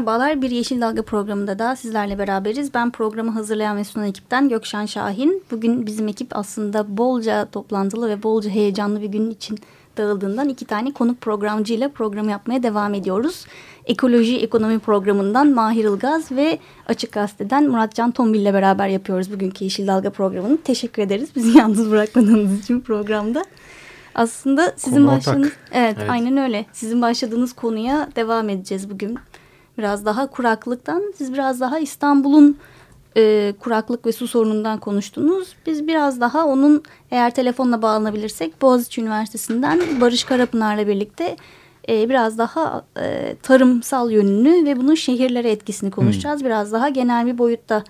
Merhabalar, bir Yeşil Dalga programında da sizlerle beraberiz. Ben programı hazırlayan ve sunan ekipten Gökşen Şahin. Bugün bizim ekip aslında bolca toplantılı ve bolca heyecanlı bir gün için dağıldığından iki tane konuk programcıyla programı yapmaya devam ediyoruz. Ekoloji Ekonomi Programı'ndan Mahir Ilgaz ve Açık Gazete'den Muratcan Tombil ile beraber yapıyoruz bugünkü Yeşil Dalga programını. Teşekkür ederiz bizi yalnız bırakmadığınız için programda. Aslında sizin başladığınız evet, evet aynen öyle. Sizin başladığınız konuya devam edeceğiz bugün biraz daha kuraklıktan, siz biraz daha İstanbul'un e, kuraklık ve su sorunundan konuştunuz. Biz biraz daha onun eğer telefonla bağlanabilirsek Boğaziçi Üniversitesi'nden Barış Karapınar'la birlikte e, biraz daha e, tarımsal yönünü ve bunun şehirlere etkisini konuşacağız. Hmm. Biraz daha genel bir boyutta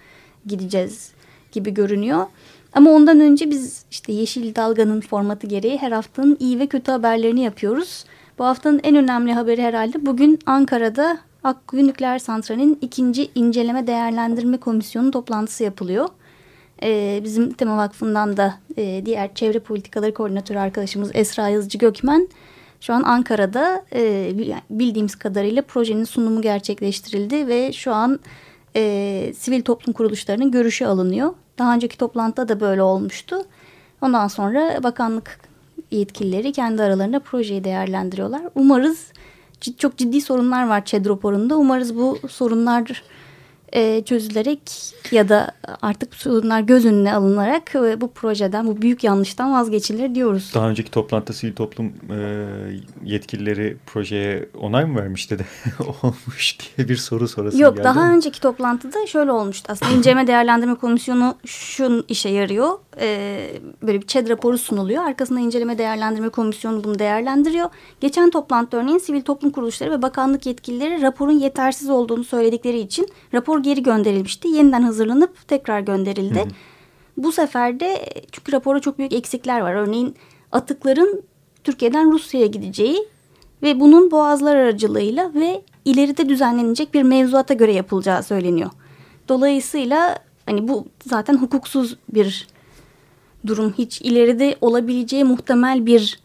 gideceğiz gibi görünüyor. Ama ondan önce biz işte Yeşil Dalga'nın formatı gereği her haftanın iyi ve kötü haberlerini yapıyoruz. Bu haftanın en önemli haberi herhalde bugün Ankara'da Akkuyu Nükleer Santrali'nin ikinci inceleme değerlendirme komisyonu toplantısı yapılıyor. Ee, bizim Tema Vakfı'ndan da e, diğer çevre politikaları koordinatörü arkadaşımız Esra Yazıcı Gökmen şu an Ankara'da e, bildiğimiz kadarıyla projenin sunumu gerçekleştirildi ve şu an e, sivil toplum kuruluşlarının görüşü alınıyor. Daha önceki toplantıda da böyle olmuştu. Ondan sonra bakanlık yetkilileri kendi aralarında projeyi değerlendiriyorlar. Umarız çok ciddi sorunlar var ÇED raporunda. Umarız bu sorunlar e, çözülerek ya da artık sorunlar göz önüne alınarak e, bu projeden, bu büyük yanlıştan vazgeçilir diyoruz. Daha önceki toplantıda sivil toplum e, yetkilileri projeye onay mı vermişti de olmuş diye bir soru sorası Yok geldi daha mi? önceki toplantıda şöyle olmuştu. Aslında inceleme değerlendirme komisyonu şun işe yarıyor. E, böyle bir ÇED raporu sunuluyor. Arkasında inceleme değerlendirme komisyonu bunu değerlendiriyor. Geçen toplantıda örneğin sivil toplum kuruluşları ve bakanlık yetkilileri raporun yetersiz olduğunu söyledikleri için rapor geri gönderilmişti. Yeniden hazırlanıp tekrar gönderildi. Hı hı. Bu sefer de çünkü rapora çok büyük eksikler var. Örneğin atıkların Türkiye'den Rusya'ya gideceği ve bunun boğazlar aracılığıyla ve ileride düzenlenecek bir mevzuata göre yapılacağı söyleniyor. Dolayısıyla hani bu zaten hukuksuz bir durum. Hiç ileride olabileceği muhtemel bir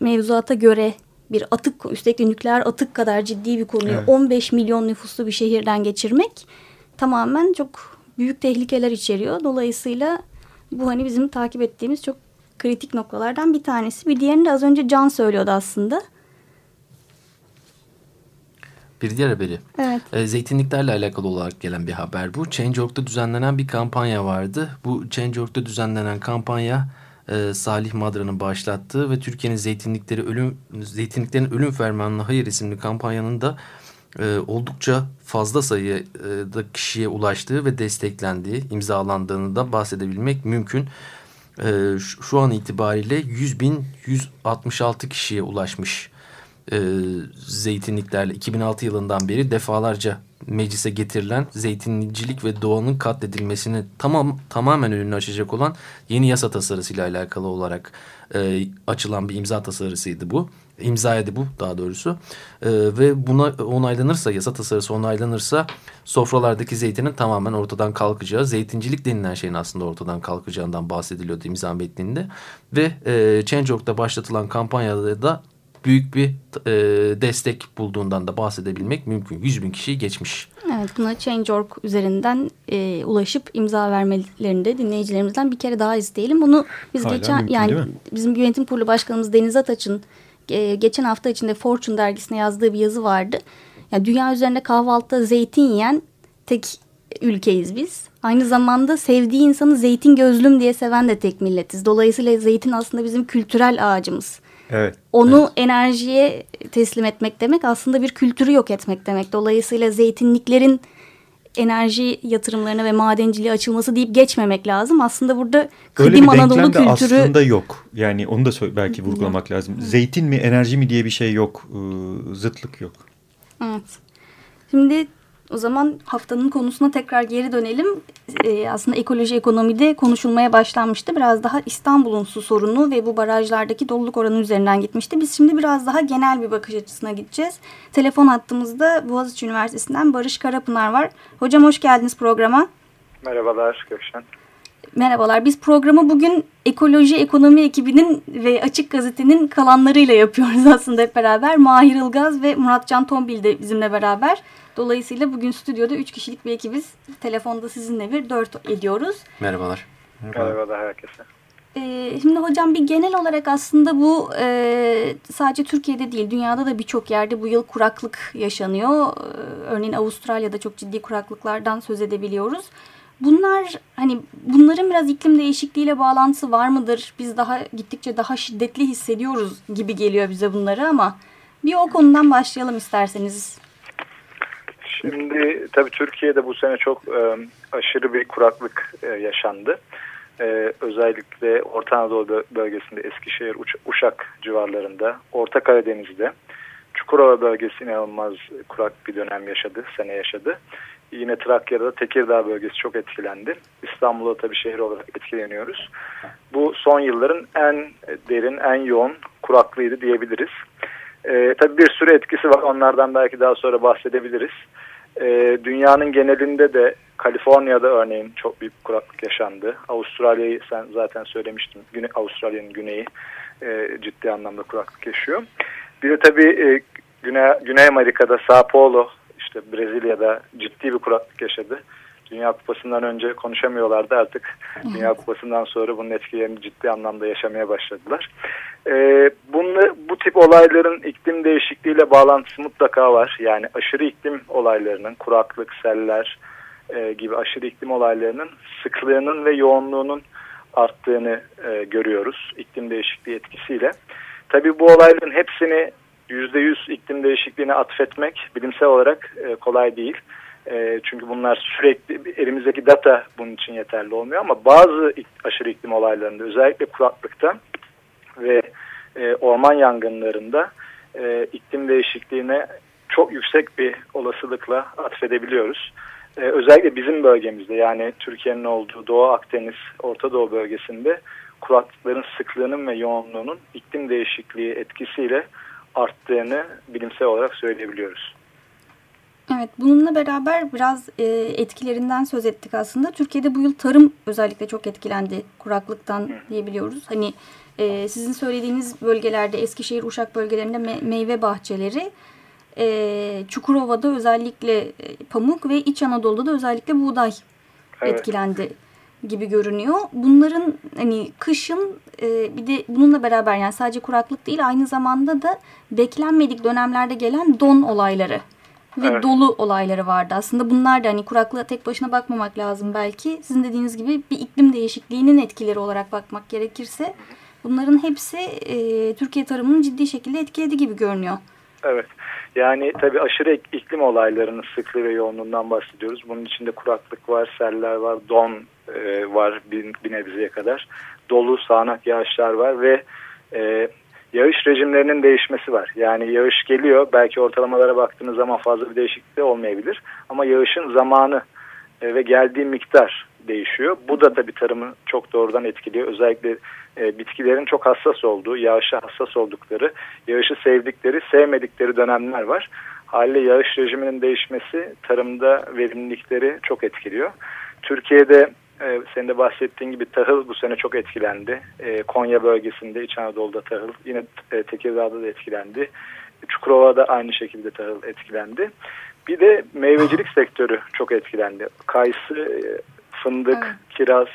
mevzuata göre bir atık üstelik de nükleer atık kadar ciddi bir konuyu evet. 15 milyon nüfuslu bir şehirden geçirmek tamamen çok büyük tehlikeler içeriyor. Dolayısıyla bu hani bizim takip ettiğimiz çok kritik noktalardan bir tanesi. Bir diğerini de az önce Can söylüyordu aslında. Bir diğer haberi. Evet. E, zeytinliklerle alakalı olarak gelen bir haber bu. Change.org'da düzenlenen bir kampanya vardı. Bu Change.org'da düzenlenen kampanya e, Salih Madra'nın başlattığı ve Türkiye'nin zeytinlikleri ölüm zeytinliklerin ölüm fermanına hayır isimli kampanyanın da e, oldukça fazla sayıda kişiye ulaştığı ve desteklendiği, imzalandığını da bahsedebilmek mümkün. E, şu an itibariyle 100 bin 166 kişiye ulaşmış e, zeytinliklerle 2006 yılından beri defalarca meclise getirilen zeytincilik ve doğanın katledilmesini tamam tamamen önünü açacak olan yeni yasa tasarısıyla alakalı olarak e, açılan bir imza tasarısıydı bu. İmzaydı bu daha doğrusu. E, ve buna onaylanırsa yasa tasarısı onaylanırsa sofralardaki zeytinin tamamen ortadan kalkacağı, zeytincilik denilen şeyin aslında ortadan kalkacağından bahsediliyordu imza metninde. Ve e, Change.org'da başlatılan kampanyada da büyük bir e, destek bulduğundan da bahsedebilmek mümkün. 100 bin kişiyi geçmiş. Evet buna Change.org üzerinden e, ulaşıp imza vermelerini de dinleyicilerimizden bir kere daha isteyelim. Bunu biz Hala geçen mümkün, yani bizim yönetim kurulu başkanımız Deniz Ataç'ın e, geçen hafta içinde Fortune dergisine yazdığı bir yazı vardı. Yani dünya üzerinde kahvaltıda zeytin yiyen tek ülkeyiz biz. Aynı zamanda sevdiği insanı zeytin gözlüm diye seven de tek milletiz. Dolayısıyla zeytin aslında bizim kültürel ağacımız. Evet. Onu evet. enerjiye teslim etmek demek aslında bir kültürü yok etmek demek. Dolayısıyla zeytinliklerin enerji yatırımlarına ve madenciliğe açılması deyip geçmemek lazım. Aslında burada kadim Anadolu kültürü... aslında yok. Yani onu da belki vurgulamak lazım. Zeytin mi enerji mi diye bir şey yok. Zıtlık yok. Evet. Şimdi o zaman haftanın konusuna tekrar geri dönelim. Ee, aslında ekoloji ekonomide konuşulmaya başlanmıştı. Biraz daha İstanbul'un su sorunu ve bu barajlardaki doluluk oranı üzerinden gitmişti. Biz şimdi biraz daha genel bir bakış açısına gideceğiz. Telefon attığımızda Boğaziçi Üniversitesi'nden Barış Karapınar var. Hocam hoş geldiniz programa. Merhabalar Gökşen. Merhabalar. Biz programı bugün ekoloji ekonomi ekibinin ve Açık Gazete'nin kalanlarıyla yapıyoruz aslında hep beraber. Mahir Ilgaz ve Muratcan Tombil de bizimle beraber. Dolayısıyla bugün stüdyoda üç kişilik bir ekibiz. Telefonda sizinle bir dört ediyoruz. Merhabalar. Merhabalar herkese. Ee, şimdi hocam bir genel olarak aslında bu e, sadece Türkiye'de değil dünyada da birçok yerde bu yıl kuraklık yaşanıyor. Ee, örneğin Avustralya'da çok ciddi kuraklıklardan söz edebiliyoruz. Bunlar hani bunların biraz iklim değişikliğiyle bağlantısı var mıdır? Biz daha gittikçe daha şiddetli hissediyoruz gibi geliyor bize bunları ama bir o konudan başlayalım isterseniz. Şimdi tabii Türkiye'de bu sene çok e, aşırı bir kuraklık e, yaşandı. E, özellikle Orta Anadolu bölgesinde Eskişehir, Uşak civarlarında, Orta Karadeniz'de, Çukurova bölgesi inanılmaz kurak bir dönem yaşadı, sene yaşadı. Yine Trakya'da Tekirdağ bölgesi çok etkilendi. İstanbul'da tabii şehir olarak etkileniyoruz. Bu son yılların en derin, en yoğun kuraklığıydı diyebiliriz. Ee, tabii bir sürü etkisi var. Onlardan belki daha sonra bahsedebiliriz. Ee, dünyanın genelinde de Kaliforniya'da örneğin çok büyük kuraklık yaşandı. Avustralya'yı sen zaten söylemiştin. Güne, Avustralya'nın güneyi e, ciddi anlamda kuraklık yaşıyor. Bir de tabii e, Güney, Güney Amerika'da Sao Paulo işte Brezilya'da ciddi bir kuraklık yaşadı. Dünya Kupası'ndan önce konuşamıyorlardı artık. Evet. Dünya Kupası'ndan sonra bunun etkilerini ciddi anlamda yaşamaya başladılar. Ee, bunu, bu tip olayların iklim değişikliğiyle bağlantısı mutlaka var. Yani aşırı iklim olaylarının, kuraklık, seller e, gibi aşırı iklim olaylarının sıklığının ve yoğunluğunun arttığını e, görüyoruz iklim değişikliği etkisiyle. Tabii bu olayların hepsini %100 iklim değişikliğine atfetmek bilimsel olarak e, kolay değil. E, çünkü bunlar sürekli elimizdeki data bunun için yeterli olmuyor ama bazı aşırı iklim olaylarında özellikle kuraklıkta ve e, orman yangınlarında iklim değişikliğine çok yüksek bir olasılıkla atfedebiliyoruz. Özellikle bizim bölgemizde yani Türkiye'nin olduğu Doğu Akdeniz, Orta Doğu bölgesinde kuraklıkların sıklığının ve yoğunluğunun iklim değişikliği etkisiyle arttığını bilimsel olarak söyleyebiliyoruz. Evet, bununla beraber biraz e, etkilerinden söz ettik aslında. Türkiye'de bu yıl tarım özellikle çok etkilendi kuraklıktan Hı. diyebiliyoruz. Hani e, sizin söylediğiniz bölgelerde Eskişehir, Uşak bölgelerinde me meyve bahçeleri, e, Çukurova'da özellikle e, pamuk ve İç Anadolu'da da özellikle buğday evet. etkilendi gibi görünüyor. Bunların hani kışın e, bir de bununla beraber yani sadece kuraklık değil aynı zamanda da beklenmedik dönemlerde gelen don olayları ve evet. dolu olayları vardı. Aslında bunlar da hani kuraklığa tek başına bakmamak lazım belki. Sizin dediğiniz gibi bir iklim değişikliğinin etkileri olarak bakmak gerekirse bunların hepsi e, Türkiye tarımını ciddi şekilde etkiledi gibi görünüyor. Evet. Yani tabii aşırı iklim olaylarının sıklığı ve yoğunluğundan bahsediyoruz. Bunun içinde kuraklık var, seller var, don e, var bir, bir nebzeye kadar. Dolu, sağanak yağışlar var ve e, yağış rejimlerinin değişmesi var. Yani yağış geliyor belki ortalamalara baktığınız zaman fazla bir değişiklik de olmayabilir. Ama yağışın zamanı e, ve geldiği miktar değişiyor. Bu da tabii tarımı çok doğrudan etkiliyor. Özellikle e, bitkilerin çok hassas olduğu, yağışa hassas oldukları, yağışı sevdikleri, sevmedikleri dönemler var. Haliyle yağış rejiminin değişmesi tarımda verimlilikleri çok etkiliyor. Türkiye'de e, senin de bahsettiğin gibi tahıl bu sene çok etkilendi. E, Konya bölgesinde, İç Anadolu'da tahıl, yine e, Tekirdağ'da da etkilendi. Çukurova'da aynı şekilde tahıl etkilendi. Bir de meyvecilik sektörü çok etkilendi. Kayısı, e, fındık, evet. kiraz,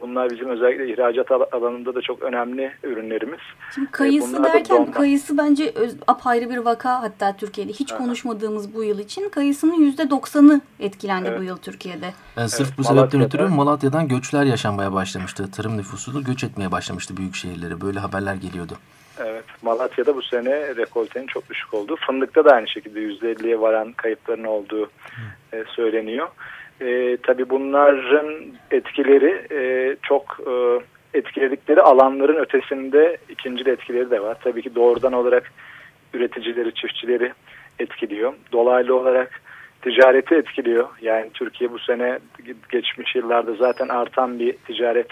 bunlar bizim özellikle ihracat alanında da çok önemli ürünlerimiz. Şimdi e, kayısı Bunlar derken kayısı bence öz, apayrı bir vaka hatta Türkiye'de. Hiç Aha. konuşmadığımız bu yıl için kayısının %90'ı etkilendi evet. bu yıl Türkiye'de. Yani sırf evet, bu sebepten ötürü Malatya'dan göçler yaşanmaya başlamıştı. Tarım nüfusu da göç etmeye başlamıştı büyük şehirlere. Böyle haberler geliyordu. Evet, Malatya'da bu sene rekoltenin çok düşük olduğu. Fındıkta da aynı şekilde %50'ye varan kayıpların olduğu e, söyleniyor. E, tabii bunların etkileri e, çok e, etkiledikleri alanların ötesinde ikinci etkileri de var. Tabii ki doğrudan olarak üreticileri, çiftçileri etkiliyor. Dolaylı olarak ticareti etkiliyor. Yani Türkiye bu sene geçmiş yıllarda zaten artan bir ticaret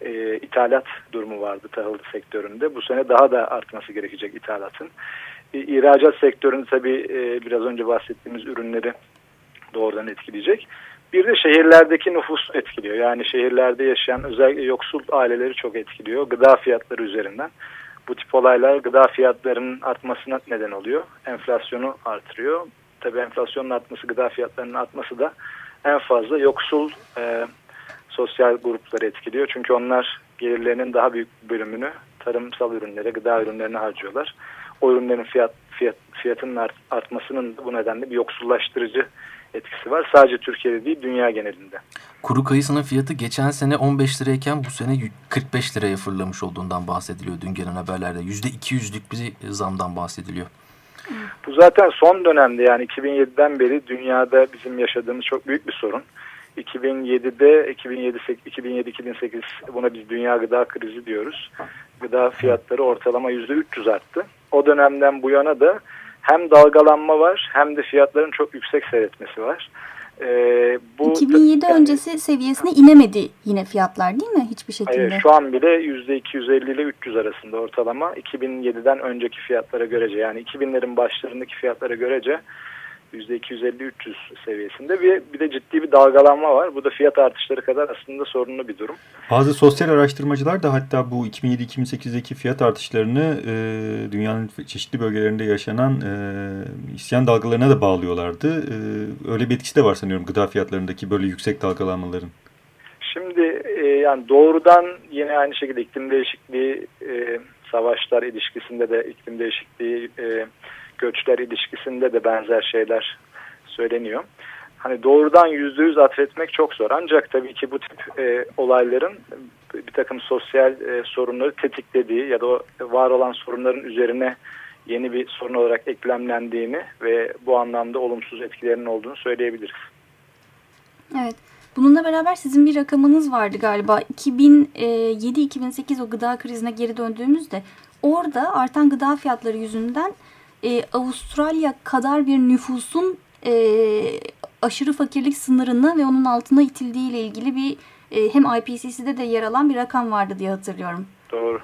e, ithalat durumu vardı tahıl sektöründe. Bu sene daha da artması gerekecek ithalatın. E, ihracat sektöründe tabii e, biraz önce bahsettiğimiz ürünleri doğrudan etkileyecek. Bir de şehirlerdeki nüfus etkiliyor. Yani şehirlerde yaşayan özellikle yoksul aileleri çok etkiliyor. Gıda fiyatları üzerinden. Bu tip olaylar gıda fiyatlarının artmasına neden oluyor. Enflasyonu artırıyor. Tabii enflasyonun artması, gıda fiyatlarının artması da en fazla yoksul e, sosyal grupları etkiliyor. Çünkü onlar gelirlerinin daha büyük bölümünü tarımsal ürünlere, gıda ürünlerine harcıyorlar. O ürünlerin fiyat, fiyat fiyatının art, artmasının bu nedenle bir yoksullaştırıcı etkisi var. Sadece Türkiye'de değil dünya genelinde. Kuru kayısının fiyatı geçen sene 15 lirayken bu sene 45 liraya fırlamış olduğundan bahsediliyor dün gelen haberlerde. %200'lük bir zamdan bahsediliyor. Bu zaten son dönemde yani 2007'den beri dünyada bizim yaşadığımız çok büyük bir sorun. 2007'de 2007-2008 buna biz dünya gıda krizi diyoruz. Gıda fiyatları ortalama %300 arttı. O dönemden bu yana da hem dalgalanma var hem de fiyatların çok yüksek seyretmesi var. Ee, bu 2007 yani, öncesi seviyesine inemedi yine fiyatlar değil mi hiçbir şekilde? Hayır şu an bile %250 ile 300 arasında ortalama 2007'den önceki fiyatlara görece yani 2000'lerin başlarındaki fiyatlara görece %250-300 seviyesinde bir, bir de ciddi bir dalgalanma var. Bu da fiyat artışları kadar aslında sorunlu bir durum. Bazı sosyal araştırmacılar da hatta bu 2007-2008'deki fiyat artışlarını e, dünyanın çeşitli bölgelerinde yaşanan e, isyan dalgalarına da bağlıyorlardı. E, öyle bir etkisi de var sanıyorum gıda fiyatlarındaki böyle yüksek dalgalanmaların. Şimdi e, yani doğrudan yine aynı şekilde iklim değişikliği, e, savaşlar ilişkisinde de iklim değişikliği... E, göçler ilişkisinde de benzer şeyler söyleniyor. Hani doğrudan yüzde yüz atfetmek çok zor. Ancak tabii ki bu tip e, olayların bir takım sosyal e, sorunları tetiklediği ya da var olan sorunların üzerine yeni bir sorun olarak eklemlendiğini ve bu anlamda olumsuz etkilerinin olduğunu söyleyebiliriz. Evet. Bununla beraber sizin bir rakamınız vardı galiba. 2007-2008 o gıda krizine geri döndüğümüzde orada artan gıda fiyatları yüzünden e, Avustralya kadar bir nüfusun e, aşırı fakirlik sınırını ve onun altına itildiği ile ilgili bir e, hem IPCC'de de yer alan bir rakam vardı diye hatırlıyorum. Doğru.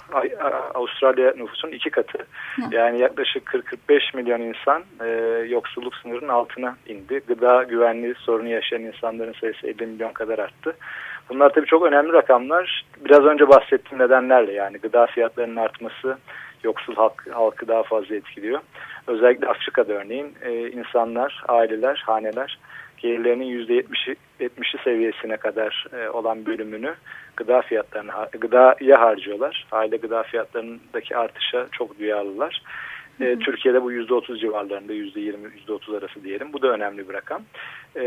Avustralya nüfusun iki katı. Ne? Yani yaklaşık 40-45 milyon insan e, yoksulluk sınırının altına indi. Gıda güvenliği sorunu yaşayan insanların sayısı 50 milyon kadar arttı. Bunlar tabii çok önemli rakamlar. Biraz önce bahsettiğim nedenlerle yani gıda fiyatlarının artması yoksul halk, halkı daha fazla etkiliyor. Özellikle Afrika'da örneğin e, insanlar, aileler, haneler gelirlerinin %70'i 70'i seviyesine kadar e, olan bölümünü gıda fiyatlarına gıdaya harcıyorlar. Aile gıda fiyatlarındaki artışa çok duyarlılar. E, Türkiye'de bu %30 civarlarında %20, %30 arası diyelim. Bu da önemli bir rakam. E,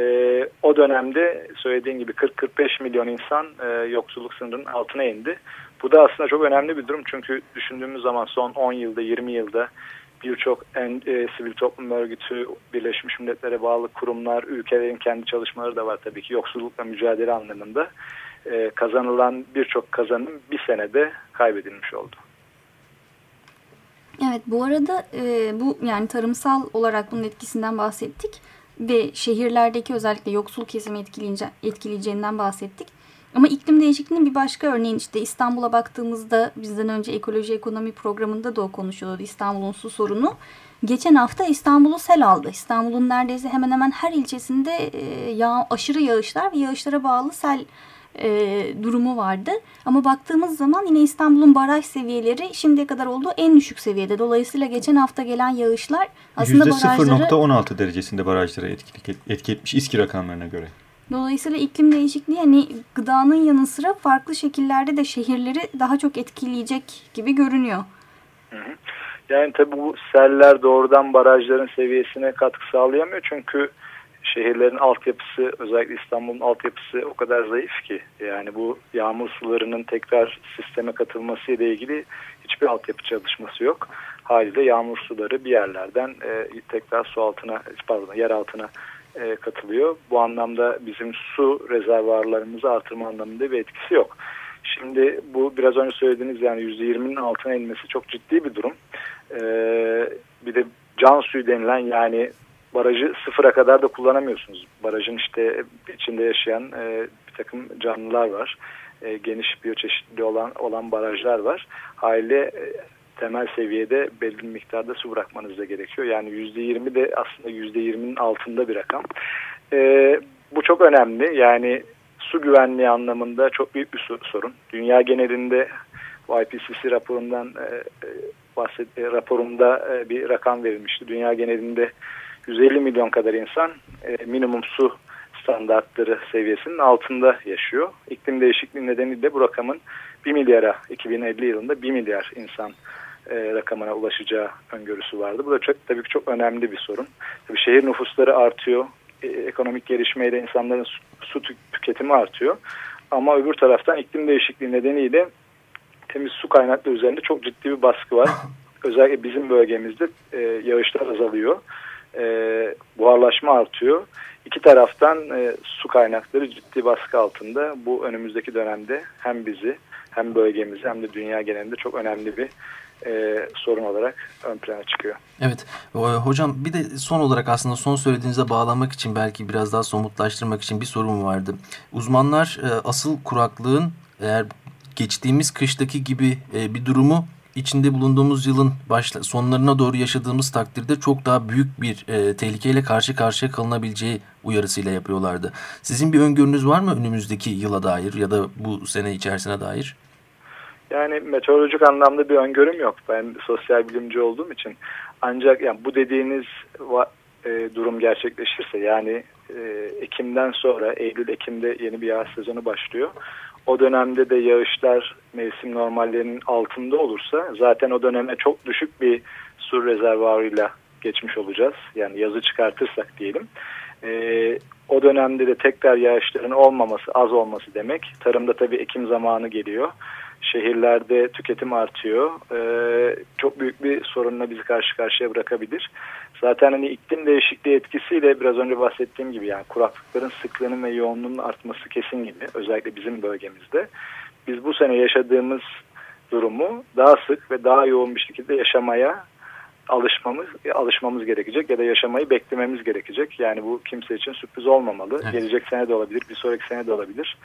o dönemde söylediğim gibi 40-45 milyon insan e, yoksulluk sınırının altına indi. Bu da aslında çok önemli bir durum çünkü düşündüğümüz zaman son 10 yılda 20 yılda birçok e, sivil toplum örgütü, Birleşmiş Milletler'e bağlı kurumlar, ülkelerin kendi çalışmaları da var tabii ki yoksullukla mücadele anlamında e, kazanılan birçok kazanım bir senede kaybedilmiş oldu. Evet bu arada e, bu yani tarımsal olarak bunun etkisinden bahsettik ve şehirlerdeki özellikle yoksul kesimi etkileyece, etkileyeceğinden bahsettik. Ama iklim değişikliğinin bir başka örneğin işte İstanbul'a baktığımızda bizden önce ekoloji ekonomi programında da o konuşuluyordu İstanbul'un su sorunu. Geçen hafta İstanbul'u sel aldı. İstanbul'un neredeyse hemen hemen her ilçesinde e, yağ, aşırı yağışlar ve yağışlara bağlı sel e, durumu vardı. Ama baktığımız zaman yine İstanbul'un baraj seviyeleri şimdiye kadar olduğu en düşük seviyede. Dolayısıyla geçen hafta gelen yağışlar aslında %0. barajları... %0.16 derecesinde barajlara etki, etki etmiş İSKİ rakamlarına göre. Dolayısıyla iklim değişikliği hani gıdanın yanı sıra farklı şekillerde de şehirleri daha çok etkileyecek gibi görünüyor. Yani tabii bu seller doğrudan barajların seviyesine katkı sağlayamıyor. Çünkü şehirlerin altyapısı özellikle İstanbul'un altyapısı o kadar zayıf ki. Yani bu yağmur sularının tekrar sisteme katılması ile ilgili hiçbir altyapı çalışması yok. Haliyle yağmur suları bir yerlerden e, tekrar su altına pardon yer altına e, katılıyor. Bu anlamda bizim su rezervuarlarımızı artırma anlamında bir etkisi yok. Şimdi bu biraz önce söylediğiniz yani %20'nin altına inmesi çok ciddi bir durum. Ee, bir de can suyu denilen yani barajı sıfıra kadar da kullanamıyorsunuz. Barajın işte içinde yaşayan e, bir takım canlılar var. E, geniş biyoçeşitli olan olan barajlar var. Haliyle e, temel seviyede belli miktarda su bırakmanız da gerekiyor. Yani %20 de aslında %20'nin altında bir rakam. E, bu çok önemli. Yani su güvenliği anlamında çok büyük bir sorun. Dünya genelinde IPCC raporundan e, e, bahset, e, e, bir rakam verilmişti. Dünya genelinde 150 milyon kadar insan e, minimum su standartları seviyesinin altında yaşıyor. İklim değişikliği nedeniyle bu rakamın 1 milyara 2050 yılında 1 milyar insan e, rakamına ulaşacağı öngörüsü vardı. Bu da çok, tabii ki çok önemli bir sorun. Tabii şehir nüfusları artıyor. E, ekonomik gelişmeyle insanların su, su tüketimi artıyor. Ama öbür taraftan iklim değişikliği nedeniyle temiz su kaynakları üzerinde çok ciddi bir baskı var. Özellikle bizim bölgemizde e, yağışlar azalıyor. E, buharlaşma artıyor. İki taraftan e, su kaynakları ciddi baskı altında. Bu önümüzdeki dönemde hem bizi hem bölgemizi hem de dünya genelinde çok önemli bir e, sorun olarak ön plana çıkıyor. Evet. Hocam bir de son olarak aslında son söylediğinize bağlamak için belki biraz daha somutlaştırmak için bir sorum vardı. Uzmanlar e, asıl kuraklığın eğer geçtiğimiz kıştaki gibi e, bir durumu içinde bulunduğumuz yılın başla, sonlarına doğru yaşadığımız takdirde çok daha büyük bir e, tehlikeyle karşı karşıya kalınabileceği uyarısıyla yapıyorlardı. Sizin bir öngörünüz var mı önümüzdeki yıla dair ya da bu sene içerisine dair? Yani meteorolojik anlamda bir öngörüm yok. Ben sosyal bilimci olduğum için. Ancak yani bu dediğiniz e, durum gerçekleşirse yani e, Ekim'den sonra Eylül-Ekim'de yeni bir yağış sezonu başlıyor. O dönemde de yağışlar mevsim normallerinin altında olursa zaten o döneme çok düşük bir su rezervuarıyla geçmiş olacağız. Yani yazı çıkartırsak diyelim. E, o dönemde de tekrar yağışların olmaması, az olması demek. Tarımda tabii Ekim zamanı geliyor şehirlerde tüketim artıyor. Ee, çok büyük bir sorunla bizi karşı karşıya bırakabilir. Zaten hani iklim değişikliği etkisiyle biraz önce bahsettiğim gibi yani kuraklıkların sıklığının ve yoğunluğunun artması kesin gibi özellikle bizim bölgemizde. Biz bu sene yaşadığımız durumu daha sık ve daha yoğun bir şekilde yaşamaya alışmamız alışmamız gerekecek ya da yaşamayı beklememiz gerekecek. Yani bu kimse için sürpriz olmamalı. Evet. Gelecek sene de olabilir, bir sonraki sene de olabilir.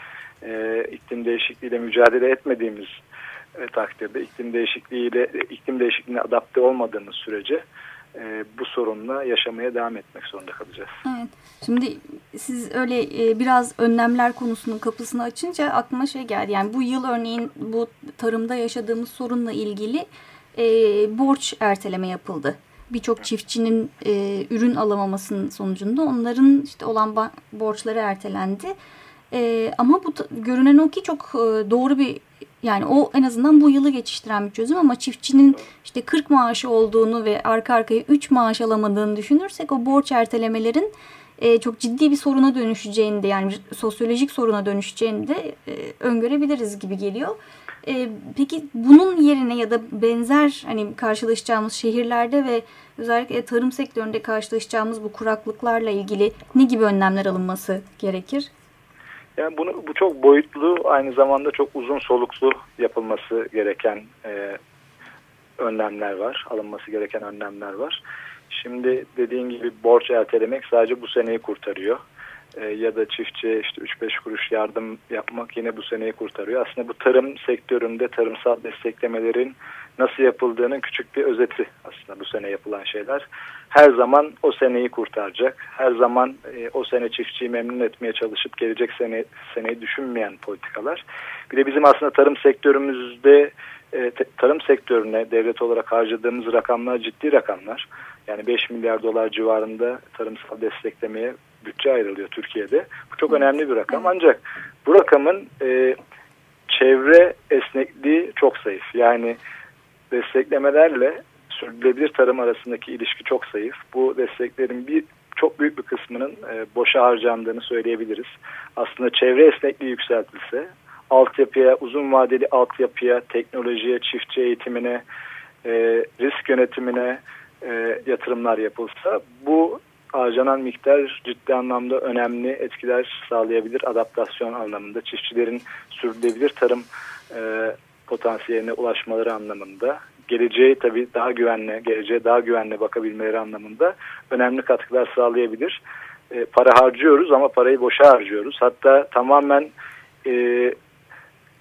Ee, iklim değişikliğiyle mücadele etmediğimiz e, takdirde, iklim değişikliğiyle iklim değişikliğine adapte olmadığımız sürece e, bu sorunla yaşamaya devam etmek zorunda kalacağız. Evet. Şimdi siz öyle e, biraz önlemler konusunun kapısını açınca aklıma şey geldi. Yani bu yıl örneğin bu tarımda yaşadığımız sorunla ilgili e, borç erteleme yapıldı. Birçok çiftçinin e, ürün alamamasının sonucunda onların işte olan borçları ertelendi. E, ama bu görünen o ki çok e, doğru bir yani o en azından bu yılı geçiştiren bir çözüm ama çiftçinin işte 40 maaşı olduğunu ve arka arkaya 3 maaş alamadığını düşünürsek o borç ertelemelerin e, çok ciddi bir soruna dönüşeceğini de yani sosyolojik soruna dönüşeceğini de e, öngörebiliriz gibi geliyor. E, peki bunun yerine ya da benzer hani karşılaşacağımız şehirlerde ve özellikle tarım sektöründe karşılaşacağımız bu kuraklıklarla ilgili ne gibi önlemler alınması gerekir? Yani bunu bu çok boyutlu aynı zamanda çok uzun soluklu yapılması gereken e, önlemler var, alınması gereken önlemler var. Şimdi dediğin gibi borç ertelemek sadece bu seneyi kurtarıyor. E, ya da çiftçiye işte 3-5 kuruş yardım yapmak yine bu seneyi kurtarıyor. Aslında bu tarım sektöründe tarımsal desteklemelerin nasıl yapıldığının küçük bir özeti aslında bu sene yapılan şeyler. Her zaman o seneyi kurtaracak. Her zaman e, o sene çiftçiyi memnun etmeye çalışıp gelecek sene seneyi düşünmeyen politikalar. Bir de bizim aslında tarım sektörümüzde e, tarım sektörüne devlet olarak harcadığımız rakamlar ciddi rakamlar. Yani 5 milyar dolar civarında tarımsal desteklemeye bütçe ayrılıyor Türkiye'de. Bu çok önemli bir rakam ancak bu rakamın e, çevre esnekliği çok zayıf. Yani desteklemelerle sürdürülebilir tarım arasındaki ilişki çok zayıf. Bu desteklerin bir çok büyük bir kısmının e, boşa harcandığını söyleyebiliriz. Aslında çevre esnekliği yükseltilse, altyapıya, uzun vadeli altyapıya, teknolojiye, çiftçi eğitimine, e, risk yönetimine e, yatırımlar yapılsa bu harcanan miktar ciddi anlamda önemli etkiler sağlayabilir adaptasyon anlamında. Çiftçilerin sürdürülebilir tarım e, potansiyeline ulaşmaları anlamında geleceğe tabii daha güvenli, geleceğe daha güvenli bakabilmeleri anlamında önemli katkılar sağlayabilir. E, para harcıyoruz ama parayı boşa harcıyoruz. Hatta tamamen e,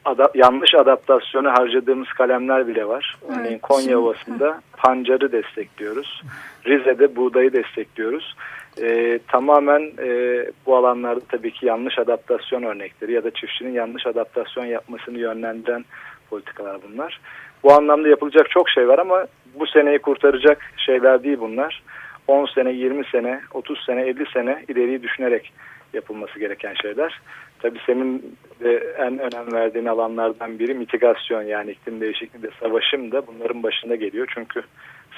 ada, yanlış adaptasyonu harcadığımız kalemler bile var. Evet. Örneğin Konya Ovası'nda pancarı destekliyoruz. Rize'de buğdayı destekliyoruz. E, tamamen e, bu alanlarda tabii ki yanlış adaptasyon örnekleri ya da çiftçinin yanlış adaptasyon yapmasını yönlendiren politikalar bunlar. Bu anlamda yapılacak çok şey var ama bu seneyi kurtaracak şeyler değil bunlar. 10 sene, 20 sene, 30 sene, 50 sene ileriyi düşünerek yapılması gereken şeyler. Tabii senin de en önem verdiğin alanlardan biri mitigasyon yani iklim değişikliği de savaşım da bunların başında geliyor. Çünkü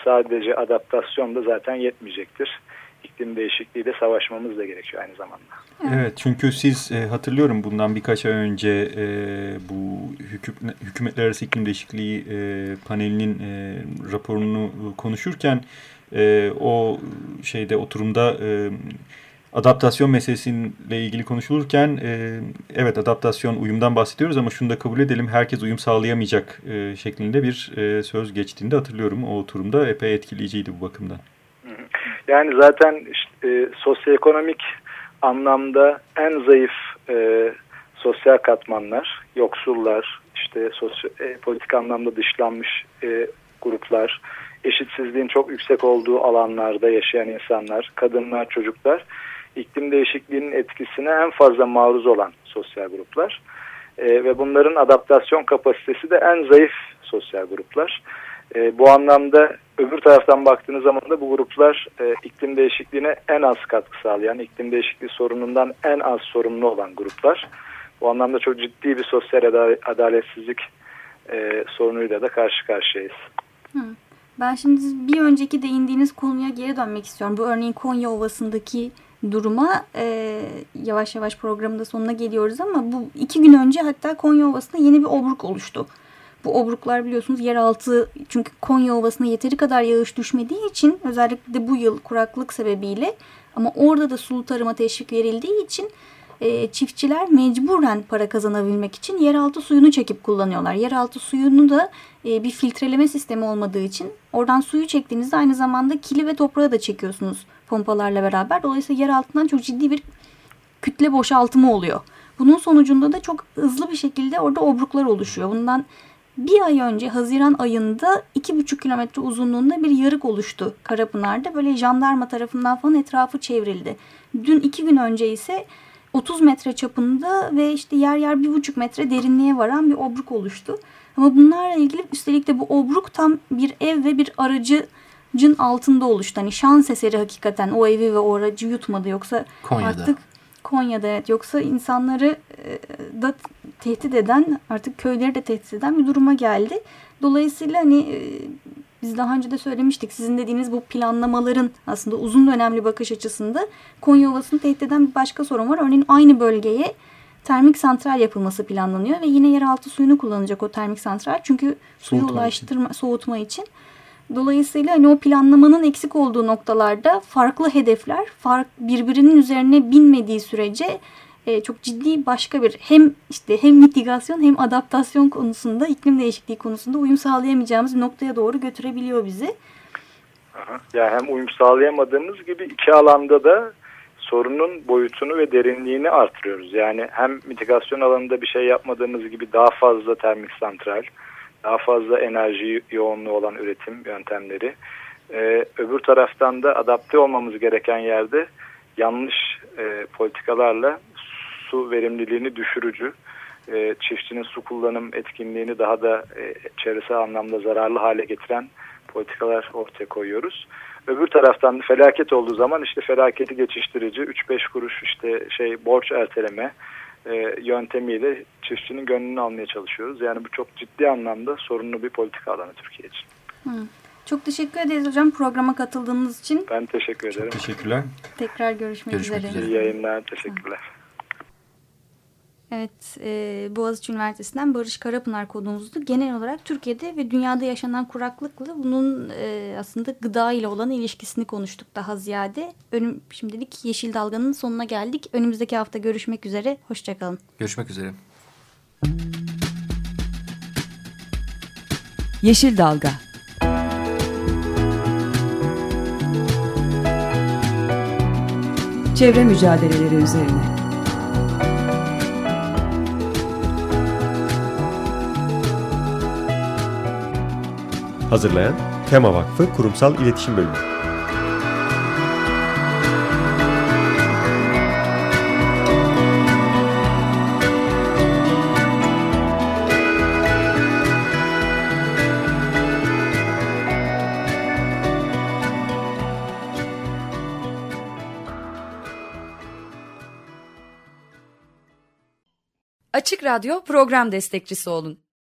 sadece adaptasyon da zaten yetmeyecektir. İklim değişikliğiyle savaşmamız da gerekiyor aynı zamanda. Evet çünkü siz e, hatırlıyorum bundan birkaç ay önce e, bu hüküm, hükümetler arası iklim değişikliği e, panelinin e, raporunu konuşurken e, o şeyde oturumda e, adaptasyon meselesiyle ilgili konuşulurken e, evet adaptasyon uyumdan bahsediyoruz ama şunu da kabul edelim herkes uyum sağlayamayacak e, şeklinde bir e, söz geçtiğinde hatırlıyorum o oturumda epey etkileyiciydi bu bakımdan. Yani zaten e, sosyoekonomik anlamda en zayıf e, sosyal katmanlar, yoksullar, işte sosyo, e, politik anlamda dışlanmış e, gruplar, eşitsizliğin çok yüksek olduğu alanlarda yaşayan insanlar, kadınlar, çocuklar iklim değişikliğinin etkisine en fazla maruz olan sosyal gruplar. E, ve bunların adaptasyon kapasitesi de en zayıf sosyal gruplar. E, bu anlamda öbür taraftan baktığınız zaman da bu gruplar e, iklim değişikliğine en az katkı sağlayan, iklim değişikliği sorunundan en az sorumlu olan gruplar. Bu anlamda çok ciddi bir sosyal adaletsizlik e, sorunuyla da karşı karşıyayız. Hı. Ben şimdi bir önceki değindiğiniz konuya geri dönmek istiyorum. Bu örneğin Konya Ovası'ndaki duruma e, yavaş yavaş programda sonuna geliyoruz ama bu iki gün önce hatta Konya Ovası'nda yeni bir obruk oluştu. Bu obruklar biliyorsunuz yeraltı çünkü Konya Ovası'na yeteri kadar yağış düşmediği için özellikle de bu yıl kuraklık sebebiyle ama orada da sulu tarıma teşvik verildiği için e, çiftçiler mecburen para kazanabilmek için yeraltı suyunu çekip kullanıyorlar. Yeraltı suyunu da e, bir filtreleme sistemi olmadığı için oradan suyu çektiğinizde aynı zamanda kili ve toprağı da çekiyorsunuz pompalarla beraber. Dolayısıyla yer altından çok ciddi bir kütle boşaltımı oluyor. Bunun sonucunda da çok hızlı bir şekilde orada obruklar oluşuyor. Bundan bir ay önce Haziran ayında 2,5 kilometre uzunluğunda bir yarık oluştu Karapınar'da. Böyle jandarma tarafından falan etrafı çevrildi. Dün iki gün önce ise 30 metre çapında ve işte yer yer 1,5 metre derinliğe varan bir obruk oluştu. Ama bunlarla ilgili üstelik de bu obruk tam bir ev ve bir aracı cın altında oluştu. Hani şans eseri hakikaten o evi ve o aracı yutmadı. Yoksa Konya'da. artık Konya'da evet. Yoksa insanları e, da tehdit eden artık köyleri de tehdit eden bir duruma geldi. Dolayısıyla hani e, biz daha önce de söylemiştik. Sizin dediğiniz bu planlamaların aslında uzun dönemli bakış açısında Konya Ovası'nı tehdit eden bir başka sorun var. Örneğin aynı bölgeye termik santral yapılması planlanıyor ve yine yeraltı suyunu kullanacak o termik santral. Çünkü suyu soğutma ulaştırma, için. soğutma için. Dolayısıyla hani o planlamanın eksik olduğu noktalarda farklı hedefler fark, birbirinin üzerine binmediği sürece e, çok ciddi başka bir hem işte hem mitigasyon hem adaptasyon konusunda iklim değişikliği konusunda uyum sağlayamayacağımız bir noktaya doğru götürebiliyor bizi. Aha. Yani hem uyum sağlayamadığımız gibi iki alanda da sorunun boyutunu ve derinliğini artırıyoruz. Yani hem mitigasyon alanında bir şey yapmadığımız gibi daha fazla termik santral, daha fazla enerji yoğunluğu olan üretim yöntemleri. Ee, öbür taraftan da adapte olmamız gereken yerde yanlış e, politikalarla su verimliliğini düşürücü, e, çiftçinin su kullanım etkinliğini daha da e, çevresel anlamda zararlı hale getiren politikalar ortaya koyuyoruz. Öbür taraftan felaket olduğu zaman işte felaketi geçiştirici 3-5 kuruş işte şey borç erteleme e, yöntemiyle çiftçinin gönlünü almaya çalışıyoruz. Yani bu çok ciddi anlamda sorunlu bir politika alanı Türkiye için. Hı. Çok teşekkür ederiz hocam programa katıldığınız için. Ben teşekkür ederim. Çok teşekkürler. Tekrar görüşmek, görüşmek üzere. İyi yayınlar. Teşekkürler. Evet, e, Boğaziçi Üniversitesi'nden Barış Karapınar konuğumuzdu. Genel olarak Türkiye'de ve dünyada yaşanan kuraklıkla bunun e, aslında gıda ile olan ilişkisini konuştuk daha ziyade. Önüm, şimdilik Yeşil Dalga'nın sonuna geldik. Önümüzdeki hafta görüşmek üzere. Hoşçakalın. Görüşmek üzere. Yeşil Dalga Çevre mücadeleleri üzerine Hazırlayan Tema Vakfı Kurumsal İletişim Bölümü. Açık Radyo program destekçisi olun.